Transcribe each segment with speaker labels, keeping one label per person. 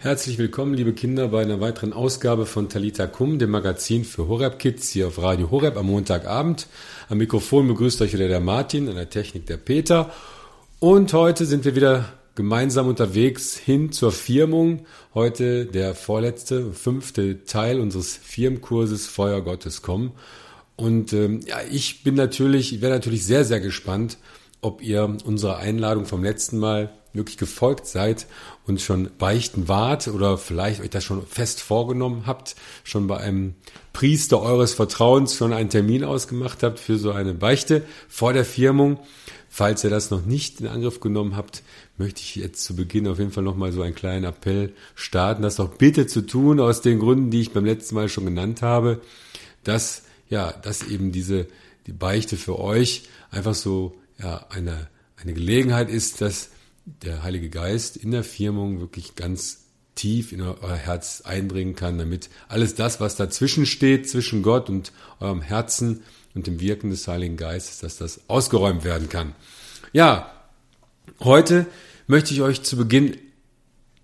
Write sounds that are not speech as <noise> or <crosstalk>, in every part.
Speaker 1: Herzlich willkommen, liebe Kinder, bei einer weiteren Ausgabe von Talita Kum, dem Magazin für Horeb Kids hier auf Radio Horeb am Montagabend. Am Mikrofon begrüßt euch wieder der Martin, an der Technik der Peter. Und heute sind wir wieder gemeinsam unterwegs hin zur Firmung. Heute der vorletzte, fünfte Teil unseres Firmkurses Feuer Gottes kommen. Und ähm, ja, ich bin natürlich, ich wäre natürlich sehr, sehr gespannt, ob ihr unserer Einladung vom letzten Mal wirklich gefolgt seid und schon beichten wart oder vielleicht euch das schon fest vorgenommen habt, schon bei einem Priester eures Vertrauens schon einen Termin ausgemacht habt für so eine Beichte vor der Firmung. Falls ihr das noch nicht in Angriff genommen habt, möchte ich jetzt zu Beginn auf jeden Fall nochmal so einen kleinen Appell starten, das doch bitte zu tun, aus den Gründen, die ich beim letzten Mal schon genannt habe, dass, ja, dass eben diese, die Beichte für euch einfach so, ja, eine, eine Gelegenheit ist, dass der Heilige Geist in der Firmung wirklich ganz tief in euer Herz eindringen kann, damit alles das, was dazwischen steht, zwischen Gott und eurem Herzen und dem Wirken des Heiligen Geistes, dass das ausgeräumt werden kann. Ja, heute möchte ich euch zu Beginn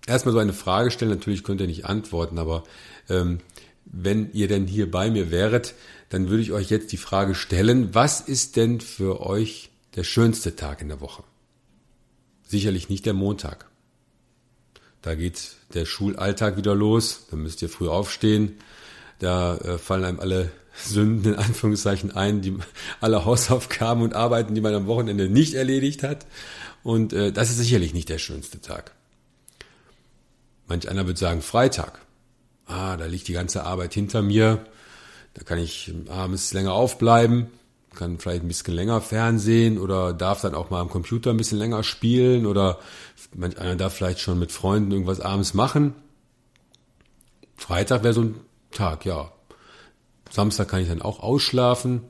Speaker 1: erstmal so eine Frage stellen. Natürlich könnt ihr nicht antworten, aber ähm, wenn ihr denn hier bei mir wäret, dann würde ich euch jetzt die Frage stellen, was ist denn für euch der schönste Tag in der Woche? Sicherlich nicht der Montag. Da geht der Schulalltag wieder los, da müsst ihr früh aufstehen, da äh, fallen einem alle <laughs> Sünden in Anführungszeichen ein, die <laughs> alle Hausaufgaben und Arbeiten, die man am Wochenende nicht erledigt hat. Und äh, das ist sicherlich nicht der schönste Tag. Manch einer wird sagen Freitag. Ah, da liegt die ganze Arbeit hinter mir. Da kann ich abends länger aufbleiben kann vielleicht ein bisschen länger Fernsehen oder darf dann auch mal am Computer ein bisschen länger spielen oder manch einer darf vielleicht schon mit Freunden irgendwas abends machen. Freitag wäre so ein Tag, ja. Samstag kann ich dann auch ausschlafen,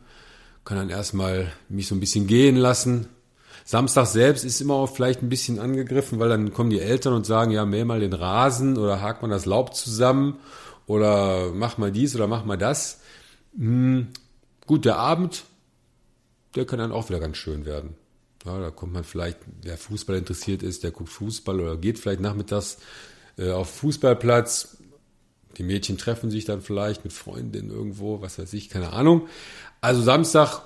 Speaker 1: kann dann erstmal mich so ein bisschen gehen lassen. Samstag selbst ist immer auch vielleicht ein bisschen angegriffen, weil dann kommen die Eltern und sagen, ja, mäh mal den Rasen oder hakt mal das Laub zusammen oder mach mal dies oder mach mal das. Hm, gut, der Abend der kann dann auch wieder ganz schön werden. Ja, da kommt man vielleicht, wer Fußball interessiert ist, der guckt Fußball oder geht vielleicht nachmittags äh, auf Fußballplatz. Die Mädchen treffen sich dann vielleicht mit Freundinnen irgendwo, was weiß ich, keine Ahnung. Also Samstag,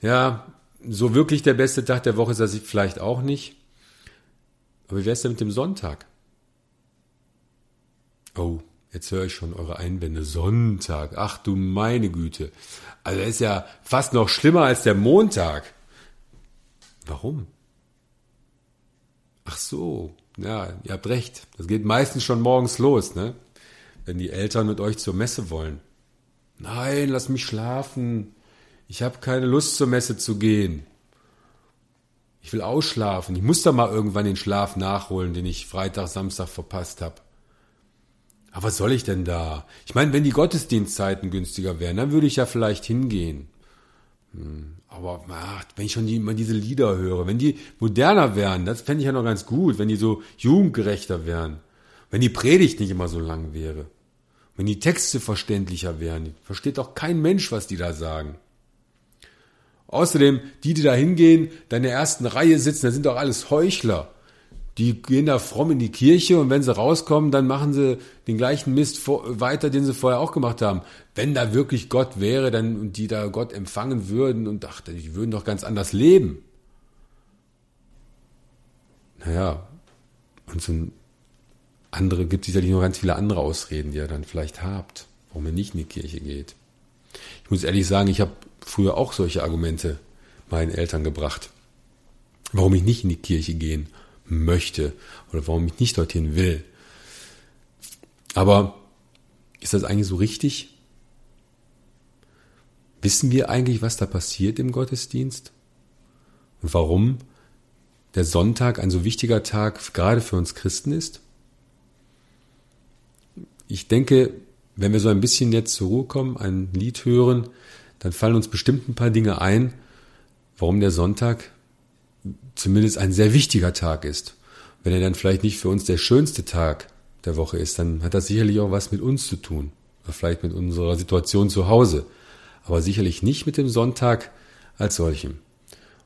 Speaker 1: ja, so wirklich der beste Tag der Woche ist das vielleicht auch nicht. Aber wie wäre es denn mit dem Sonntag? Oh, Jetzt höre ich schon eure Einwände. Sonntag. Ach du meine Güte. Also ist ja fast noch schlimmer als der Montag. Warum? Ach so. Ja, ihr habt recht. Das geht meistens schon morgens los, ne? Wenn die Eltern mit euch zur Messe wollen. Nein, lass mich schlafen. Ich habe keine Lust zur Messe zu gehen. Ich will ausschlafen. Ich muss da mal irgendwann den Schlaf nachholen, den ich Freitag, Samstag verpasst habe. Aber was soll ich denn da? Ich meine, wenn die Gottesdienstzeiten günstiger wären, dann würde ich ja vielleicht hingehen. Hm, aber ach, wenn ich schon die, immer diese Lieder höre, wenn die moderner wären, das fände ich ja noch ganz gut, wenn die so jugendgerechter wären. Wenn die Predigt nicht immer so lang wäre. Wenn die Texte verständlicher wären. Versteht doch kein Mensch, was die da sagen. Außerdem, die, die da hingehen, da in der ersten Reihe sitzen, das sind doch alles Heuchler die gehen da fromm in die Kirche und wenn sie rauskommen, dann machen sie den gleichen Mist weiter, den sie vorher auch gemacht haben. Wenn da wirklich Gott wäre, dann und die da Gott empfangen würden und dachte, die würden doch ganz anders leben. Naja, und so andere gibt sicherlich noch ganz viele andere Ausreden, die ihr dann vielleicht habt, warum ihr nicht in die Kirche geht. Ich muss ehrlich sagen, ich habe früher auch solche Argumente meinen Eltern gebracht, warum ich nicht in die Kirche gehen möchte oder warum ich nicht dorthin will. Aber ist das eigentlich so richtig? Wissen wir eigentlich, was da passiert im Gottesdienst? Und warum der Sonntag ein so wichtiger Tag gerade für uns Christen ist? Ich denke, wenn wir so ein bisschen jetzt zur Ruhe kommen, ein Lied hören, dann fallen uns bestimmt ein paar Dinge ein, warum der Sonntag zumindest ein sehr wichtiger Tag ist. Wenn er dann vielleicht nicht für uns der schönste Tag der Woche ist, dann hat das sicherlich auch was mit uns zu tun. Oder vielleicht mit unserer Situation zu Hause. Aber sicherlich nicht mit dem Sonntag als solchem.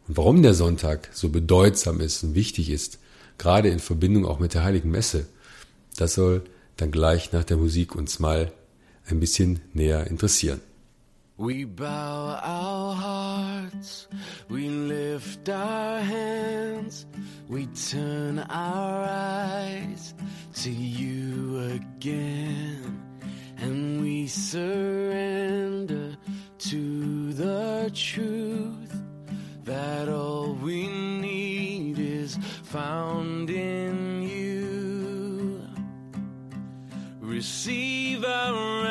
Speaker 1: Und warum der Sonntag so bedeutsam ist und wichtig ist, gerade in Verbindung auch mit der Heiligen Messe, Das soll dann gleich nach der Musik uns mal ein bisschen näher interessieren.
Speaker 2: We bow our hearts, we lift our hands, we turn our eyes to you again, and we surrender to the truth that all we need is found in you. Receive our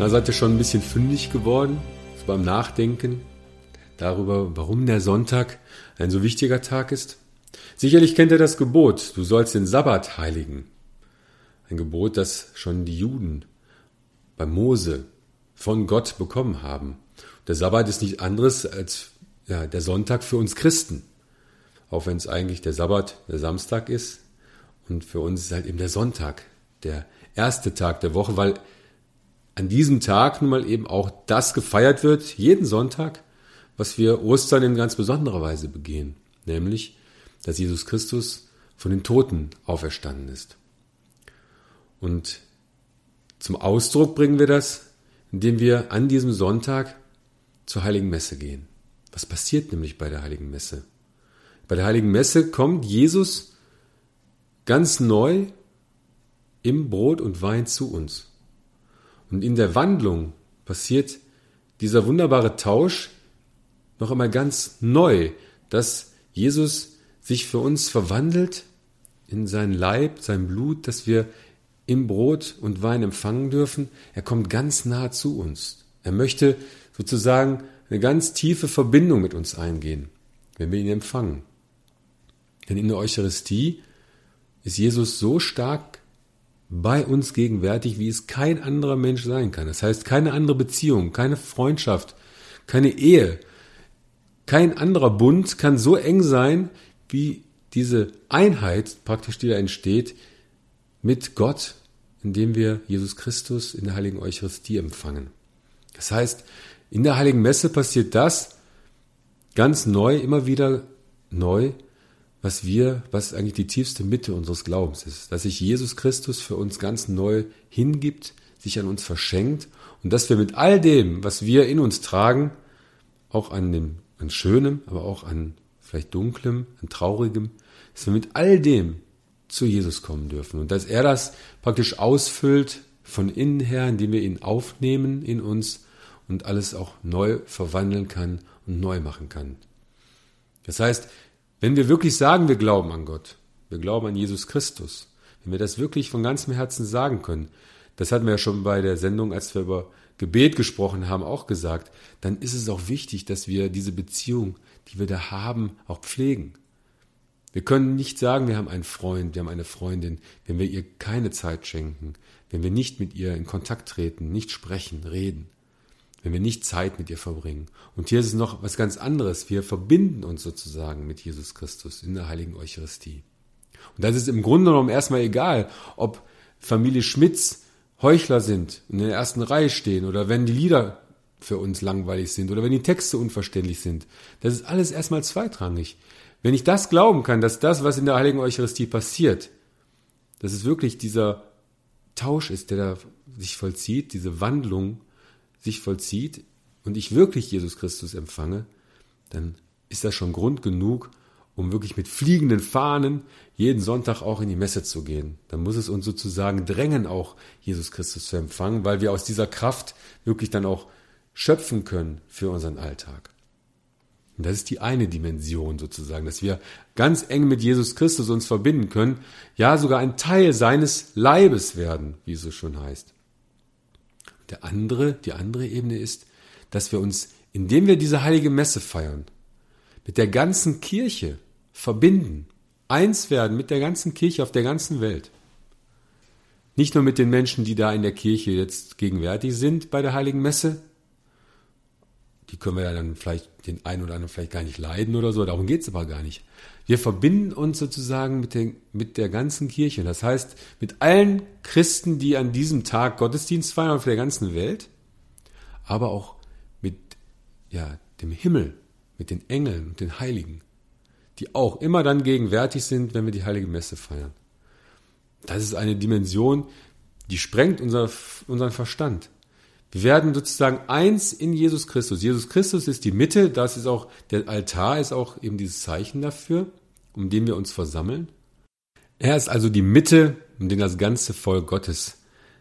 Speaker 1: Na, seid ihr schon ein bisschen fündig geworden, so beim Nachdenken darüber, warum der Sonntag ein so wichtiger Tag ist? Sicherlich kennt ihr das Gebot, du sollst den Sabbat heiligen. Ein Gebot, das schon die Juden bei Mose von Gott bekommen haben. Der Sabbat ist nicht anderes als ja, der Sonntag für uns Christen. Auch wenn es eigentlich der Sabbat der Samstag ist. Und für uns ist halt eben der Sonntag, der erste Tag der Woche, weil an diesem Tag nun mal eben auch das gefeiert wird, jeden Sonntag, was wir Ostern in ganz besonderer Weise begehen, nämlich, dass Jesus Christus von den Toten auferstanden ist. Und zum Ausdruck bringen wir das, indem wir an diesem Sonntag zur Heiligen Messe gehen. Was passiert nämlich bei der Heiligen Messe? Bei der Heiligen Messe kommt Jesus ganz neu im Brot und Wein zu uns. Und in der Wandlung passiert dieser wunderbare Tausch noch einmal ganz neu, dass Jesus sich für uns verwandelt in sein Leib, sein Blut, dass wir im Brot und Wein empfangen dürfen. Er kommt ganz nah zu uns. Er möchte sozusagen eine ganz tiefe Verbindung mit uns eingehen, wenn wir ihn empfangen. Denn in der Eucharistie ist Jesus so stark bei uns gegenwärtig, wie es kein anderer Mensch sein kann. Das heißt, keine andere Beziehung, keine Freundschaft, keine Ehe, kein anderer Bund kann so eng sein, wie diese Einheit praktisch, die da entsteht, mit Gott, indem wir Jesus Christus in der heiligen Eucharistie empfangen. Das heißt, in der heiligen Messe passiert das ganz neu, immer wieder neu, was wir, was eigentlich die tiefste Mitte unseres Glaubens ist, dass sich Jesus Christus für uns ganz neu hingibt, sich an uns verschenkt und dass wir mit all dem, was wir in uns tragen, auch an dem, an Schönem, aber auch an vielleicht Dunklem, an Traurigem, dass wir mit all dem zu Jesus kommen dürfen und dass er das praktisch ausfüllt von innen her, indem wir ihn aufnehmen in uns und alles auch neu verwandeln kann und neu machen kann. Das heißt, wenn wir wirklich sagen, wir glauben an Gott, wir glauben an Jesus Christus, wenn wir das wirklich von ganzem Herzen sagen können, das hatten wir ja schon bei der Sendung, als wir über Gebet gesprochen haben, auch gesagt, dann ist es auch wichtig, dass wir diese Beziehung, die wir da haben, auch pflegen. Wir können nicht sagen, wir haben einen Freund, wir haben eine Freundin, wenn wir ihr keine Zeit schenken, wenn wir nicht mit ihr in Kontakt treten, nicht sprechen, reden, wenn wir nicht Zeit mit ihr verbringen. Und hier ist es noch was ganz anderes. Wir verbinden uns sozusagen mit Jesus Christus in der heiligen Eucharistie. Und das ist im Grunde genommen erstmal egal, ob Familie Schmitz Heuchler sind in der ersten Reihe stehen oder wenn die Lieder für uns langweilig sind oder wenn die Texte unverständlich sind. Das ist alles erstmal zweitrangig. Wenn ich das glauben kann, dass das, was in der heiligen Eucharistie passiert, dass es wirklich dieser Tausch ist, der da sich vollzieht, diese Wandlung sich vollzieht und ich wirklich Jesus Christus empfange, dann ist das schon Grund genug, um wirklich mit fliegenden Fahnen jeden Sonntag auch in die Messe zu gehen. Dann muss es uns sozusagen drängen, auch Jesus Christus zu empfangen, weil wir aus dieser Kraft wirklich dann auch schöpfen können für unseren Alltag. Und das ist die eine Dimension sozusagen, dass wir ganz eng mit Jesus Christus uns verbinden können, ja sogar ein Teil seines Leibes werden, wie es so schon heißt. Der andere, die andere Ebene ist, dass wir uns, indem wir diese heilige Messe feiern, mit der ganzen Kirche verbinden, eins werden mit der ganzen Kirche auf der ganzen Welt. Nicht nur mit den Menschen, die da in der Kirche jetzt gegenwärtig sind bei der heiligen Messe, die können wir ja dann vielleicht den einen oder anderen vielleicht gar nicht leiden oder so, darum geht es aber gar nicht. Wir verbinden uns sozusagen mit, den, mit der ganzen Kirche. Das heißt, mit allen Christen, die an diesem Tag Gottesdienst feiern auf der ganzen Welt, aber auch mit ja, dem Himmel, mit den Engeln und den Heiligen, die auch immer dann gegenwärtig sind, wenn wir die heilige Messe feiern. Das ist eine Dimension, die sprengt unser, unseren Verstand. Wir werden sozusagen eins in Jesus Christus. Jesus Christus ist die Mitte, das ist auch, der Altar ist auch eben dieses Zeichen dafür, um den wir uns versammeln. Er ist also die Mitte, um den das ganze Volk Gottes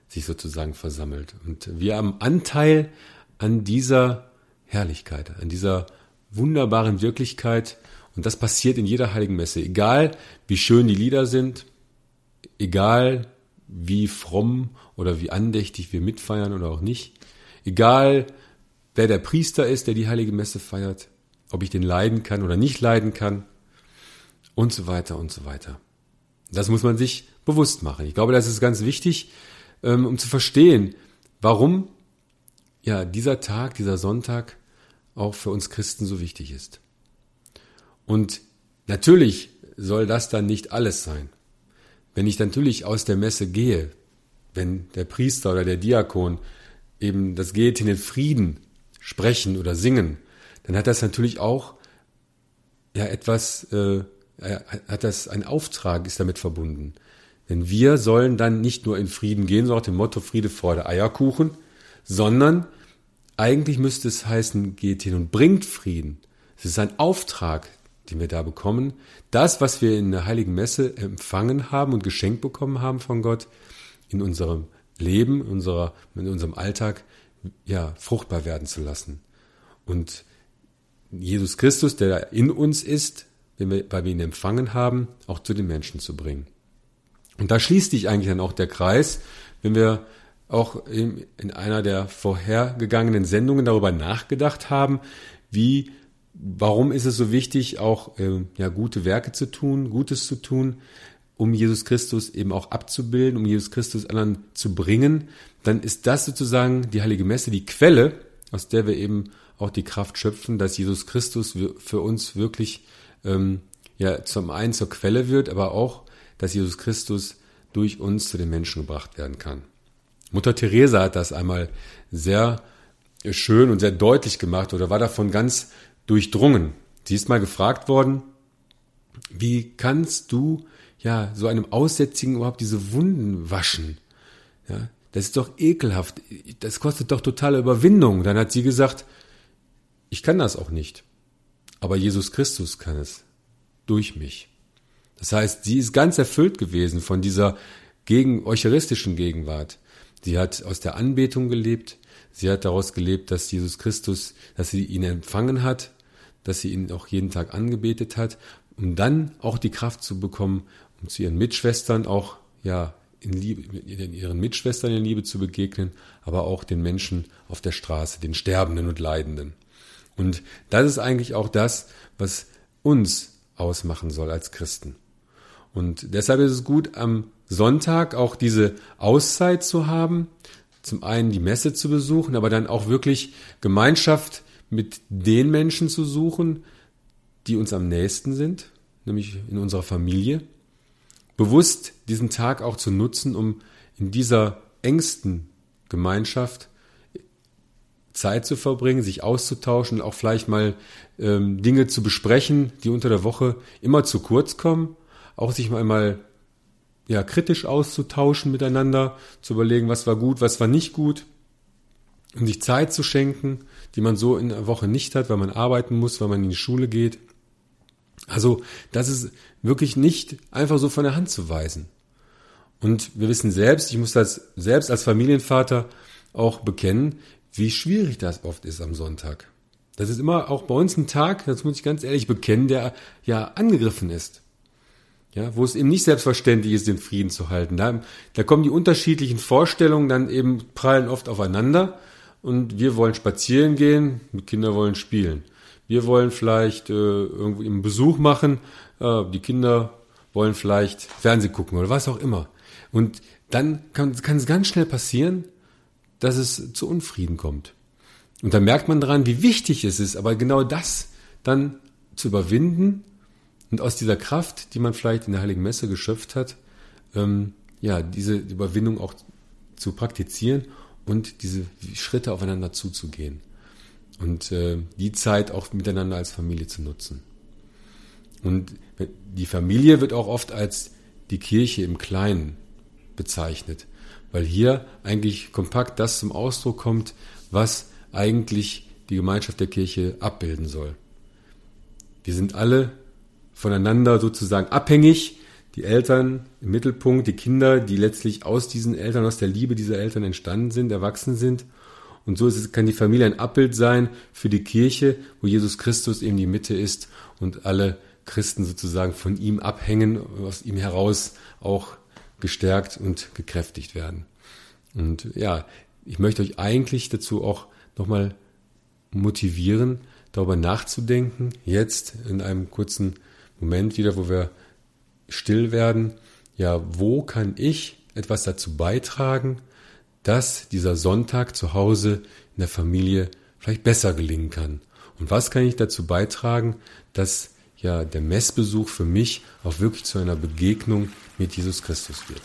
Speaker 1: sich sozusagen versammelt. Und wir haben Anteil an dieser Herrlichkeit, an dieser wunderbaren Wirklichkeit. Und das passiert in jeder heiligen Messe. Egal, wie schön die Lieder sind, egal, wie fromm oder wie andächtig wir mitfeiern oder auch nicht. Egal, wer der Priester ist, der die heilige Messe feiert, ob ich den leiden kann oder nicht leiden kann und so weiter und so weiter. Das muss man sich bewusst machen. Ich glaube, das ist ganz wichtig, ähm, um zu verstehen, warum ja dieser Tag, dieser Sonntag auch für uns Christen so wichtig ist. Und natürlich soll das dann nicht alles sein. Wenn ich natürlich aus der Messe gehe, wenn der Priester oder der Diakon eben das geht in den Frieden sprechen oder singen, dann hat das natürlich auch ja etwas, äh, hat das ein Auftrag ist damit verbunden. Denn wir sollen dann nicht nur in Frieden gehen, so nach dem Motto Friede, Freude, Eierkuchen, sondern eigentlich müsste es heißen, geht hin und bringt Frieden. Es ist ein Auftrag, den wir da bekommen. Das, was wir in der Heiligen Messe empfangen haben und geschenkt bekommen haben von Gott, in unserem Leben, unserer, in unserem Alltag, ja, fruchtbar werden zu lassen. Und Jesus Christus, der in uns ist, wir, weil wir ihn empfangen haben, auch zu den Menschen zu bringen. Und da schließt sich eigentlich dann auch der Kreis, wenn wir auch in, in einer der vorhergegangenen Sendungen darüber nachgedacht haben, wie, warum ist es so wichtig, auch äh, ja, gute Werke zu tun, Gutes zu tun, um Jesus Christus eben auch abzubilden, um Jesus Christus anderen zu bringen, dann ist das sozusagen die heilige Messe, die Quelle, aus der wir eben auch die Kraft schöpfen, dass Jesus Christus für uns wirklich ähm, ja zum einen zur Quelle wird, aber auch, dass Jesus Christus durch uns zu den Menschen gebracht werden kann. Mutter Teresa hat das einmal sehr schön und sehr deutlich gemacht oder war davon ganz durchdrungen. Sie ist mal gefragt worden, wie kannst du ja so einem Aussätzigen überhaupt diese Wunden waschen? Ja, das ist doch ekelhaft. Das kostet doch totale Überwindung. Dann hat sie gesagt, ich kann das auch nicht. Aber Jesus Christus kann es. Durch mich. Das heißt, sie ist ganz erfüllt gewesen von dieser gegen, eucharistischen Gegenwart. Sie hat aus der Anbetung gelebt. Sie hat daraus gelebt, dass Jesus Christus, dass sie ihn empfangen hat, dass sie ihn auch jeden Tag angebetet hat, um dann auch die Kraft zu bekommen, um zu ihren Mitschwestern auch, ja, in Liebe, in ihren Mitschwestern in Liebe zu begegnen, aber auch den Menschen auf der Straße, den Sterbenden und Leidenden. Und das ist eigentlich auch das, was uns ausmachen soll als Christen. Und deshalb ist es gut, am Sonntag auch diese Auszeit zu haben, zum einen die Messe zu besuchen, aber dann auch wirklich Gemeinschaft mit den Menschen zu suchen, die uns am nächsten sind, nämlich in unserer Familie. Bewusst diesen Tag auch zu nutzen, um in dieser engsten Gemeinschaft Zeit zu verbringen, sich auszutauschen, auch vielleicht mal ähm, Dinge zu besprechen, die unter der Woche immer zu kurz kommen, auch sich mal, mal ja, kritisch auszutauschen miteinander, zu überlegen, was war gut, was war nicht gut, um sich Zeit zu schenken, die man so in der Woche nicht hat, weil man arbeiten muss, weil man in die Schule geht. Also das ist wirklich nicht einfach so von der Hand zu weisen. Und wir wissen selbst, ich muss das selbst als Familienvater auch bekennen, wie schwierig das oft ist am Sonntag. Das ist immer auch bei uns ein Tag, das muss ich ganz ehrlich bekennen, der ja angegriffen ist. Ja, wo es eben nicht selbstverständlich ist, den Frieden zu halten. Da, da kommen die unterschiedlichen Vorstellungen dann eben prallen oft aufeinander und wir wollen spazieren gehen, die Kinder wollen spielen. Wir wollen vielleicht äh, irgendwo einen Besuch machen, äh, die Kinder wollen vielleicht Fernsehen gucken oder was auch immer. Und dann kann, kann es ganz schnell passieren, dass es zu Unfrieden kommt. Und dann merkt man daran, wie wichtig es ist, aber genau das dann zu überwinden und aus dieser Kraft, die man vielleicht in der Heiligen Messe geschöpft hat, ähm, ja, diese Überwindung auch zu praktizieren und diese Schritte aufeinander zuzugehen. Und äh, die Zeit auch miteinander als Familie zu nutzen. Und die Familie wird auch oft als die Kirche im Kleinen bezeichnet weil hier eigentlich kompakt das zum Ausdruck kommt, was eigentlich die Gemeinschaft der Kirche abbilden soll. Wir sind alle voneinander sozusagen abhängig, die Eltern im Mittelpunkt, die Kinder, die letztlich aus diesen Eltern, aus der Liebe dieser Eltern entstanden sind, erwachsen sind. Und so es, kann die Familie ein Abbild sein für die Kirche, wo Jesus Christus eben die Mitte ist und alle Christen sozusagen von ihm abhängen, aus ihm heraus auch gestärkt und gekräftigt werden. Und ja, ich möchte euch eigentlich dazu auch nochmal motivieren, darüber nachzudenken, jetzt in einem kurzen Moment wieder, wo wir still werden, ja, wo kann ich etwas dazu beitragen, dass dieser Sonntag zu Hause in der Familie vielleicht besser gelingen kann? Und was kann ich dazu beitragen, dass ja der Messbesuch für mich auch wirklich zu einer Begegnung mit Jesus Christus wird.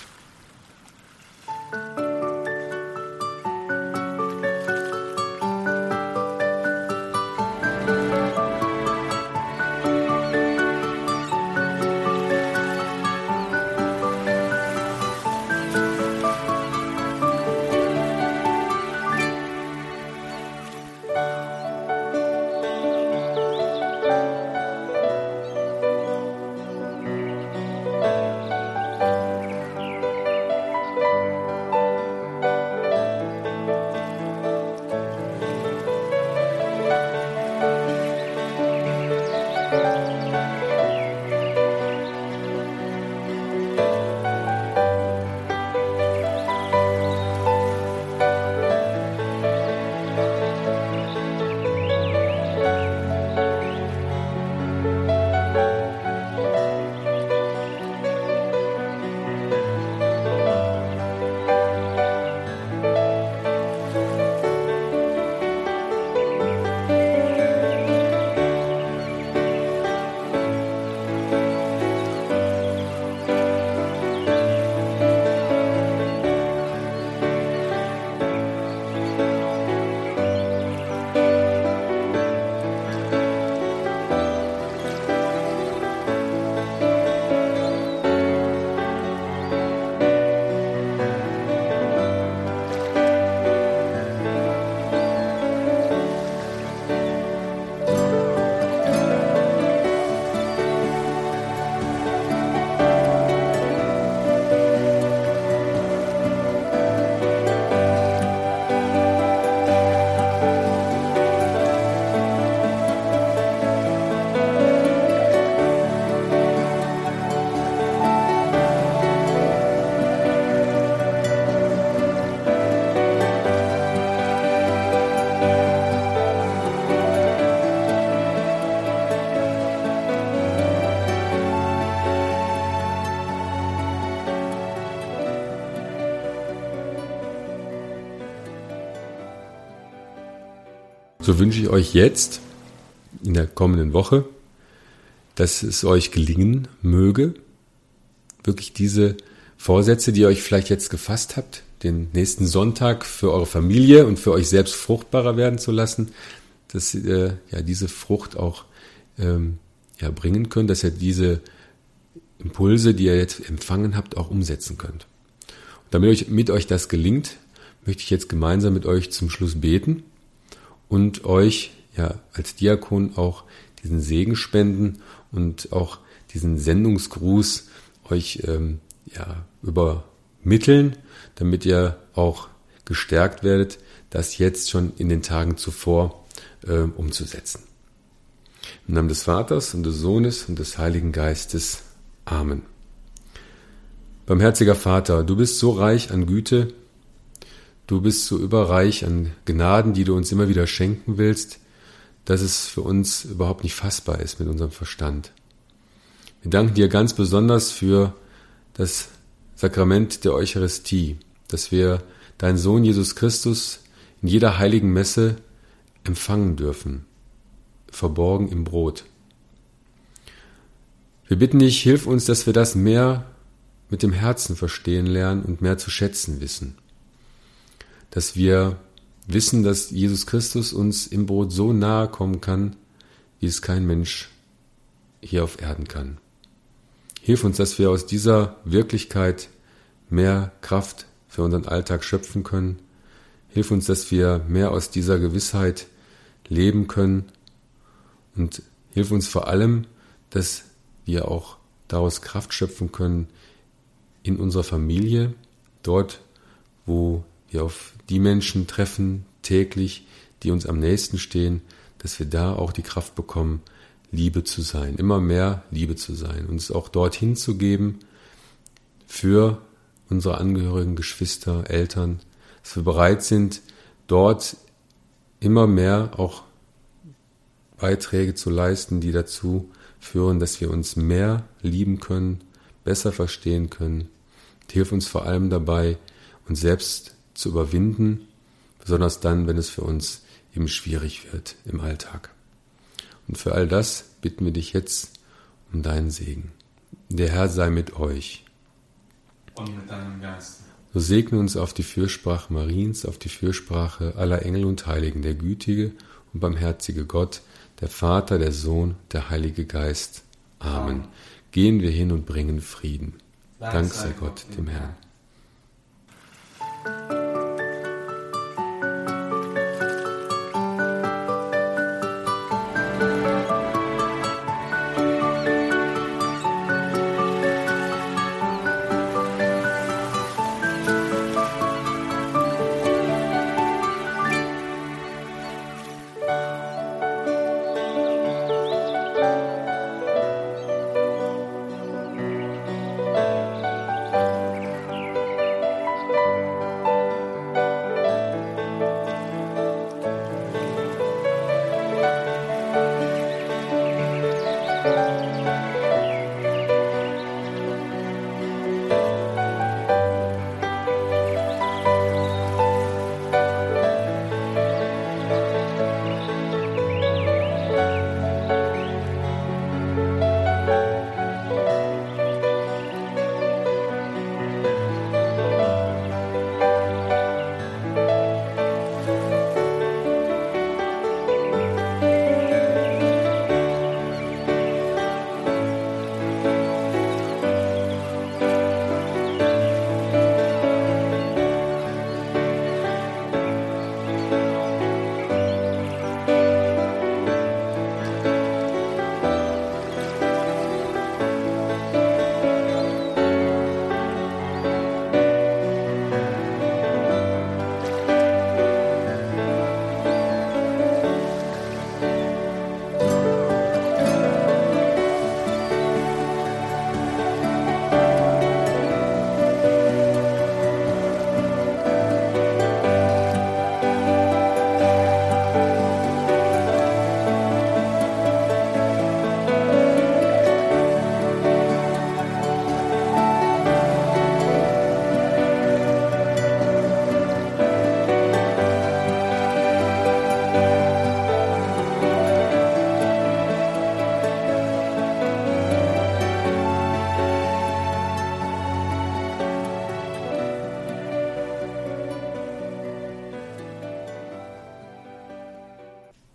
Speaker 1: Wünsche ich euch jetzt in der kommenden Woche, dass es euch gelingen möge, wirklich diese Vorsätze, die ihr euch vielleicht jetzt gefasst habt, den nächsten Sonntag für eure Familie und für euch selbst fruchtbarer werden zu lassen, dass ihr ja diese Frucht auch ähm, ja, bringen könnt, dass ihr diese Impulse, die ihr jetzt empfangen habt, auch umsetzen könnt. Und damit euch, mit euch das gelingt, möchte ich jetzt gemeinsam mit euch zum Schluss beten und euch ja als Diakon auch diesen Segen spenden und auch diesen Sendungsgruß euch ähm, ja übermitteln, damit ihr auch gestärkt werdet, das jetzt schon in den Tagen zuvor äh, umzusetzen. Im Namen des Vaters und des Sohnes und des Heiligen Geistes. Amen. Barmherziger Vater, du bist so reich an Güte, du bist so überreich an Gnaden, die du uns immer wieder schenken willst, dass es für uns überhaupt nicht fassbar ist mit unserem Verstand. Wir danken dir ganz besonders für das Sakrament der Eucharistie, dass wir deinen Sohn Jesus Christus in jeder heiligen Messe empfangen dürfen, verborgen im Brot. Wir bitten dich, hilf uns, dass wir das mehr mit dem Herzen verstehen lernen und mehr zu schätzen wissen. Dass wir wissen, dass Jesus Christus uns im Brot so nahe kommen kann, wie es kein Mensch hier auf Erden kann. Hilf uns, dass wir aus dieser Wirklichkeit mehr Kraft für unseren Alltag schöpfen können. Hilf uns, dass wir mehr aus dieser Gewissheit leben können. Und hilf uns vor allem, dass wir auch daraus Kraft schöpfen können in unserer Familie, dort, wo wir auf die Menschen treffen täglich, die uns am nächsten stehen, dass wir da auch die Kraft bekommen, Liebe zu sein, immer mehr Liebe zu sein, uns auch dorthin zu geben für unsere Angehörigen, Geschwister, Eltern, dass wir bereit sind, dort immer mehr auch Beiträge zu leisten, die dazu führen, dass wir uns mehr lieben können, besser verstehen können. Hilf uns vor allem dabei, uns selbst zu überwinden, besonders dann, wenn es für uns eben schwierig wird im Alltag. Und für all das bitten wir dich jetzt um deinen Segen. Der Herr sei mit euch.
Speaker 3: Und mit deinem Geist.
Speaker 1: So segne uns auf die Fürsprache Mariens, auf die Fürsprache aller Engel und Heiligen, der gütige und barmherzige Gott, der Vater, der Sohn, der Heilige Geist. Amen. Gehen wir hin und bringen Frieden. Dank sei Gott dem Herrn.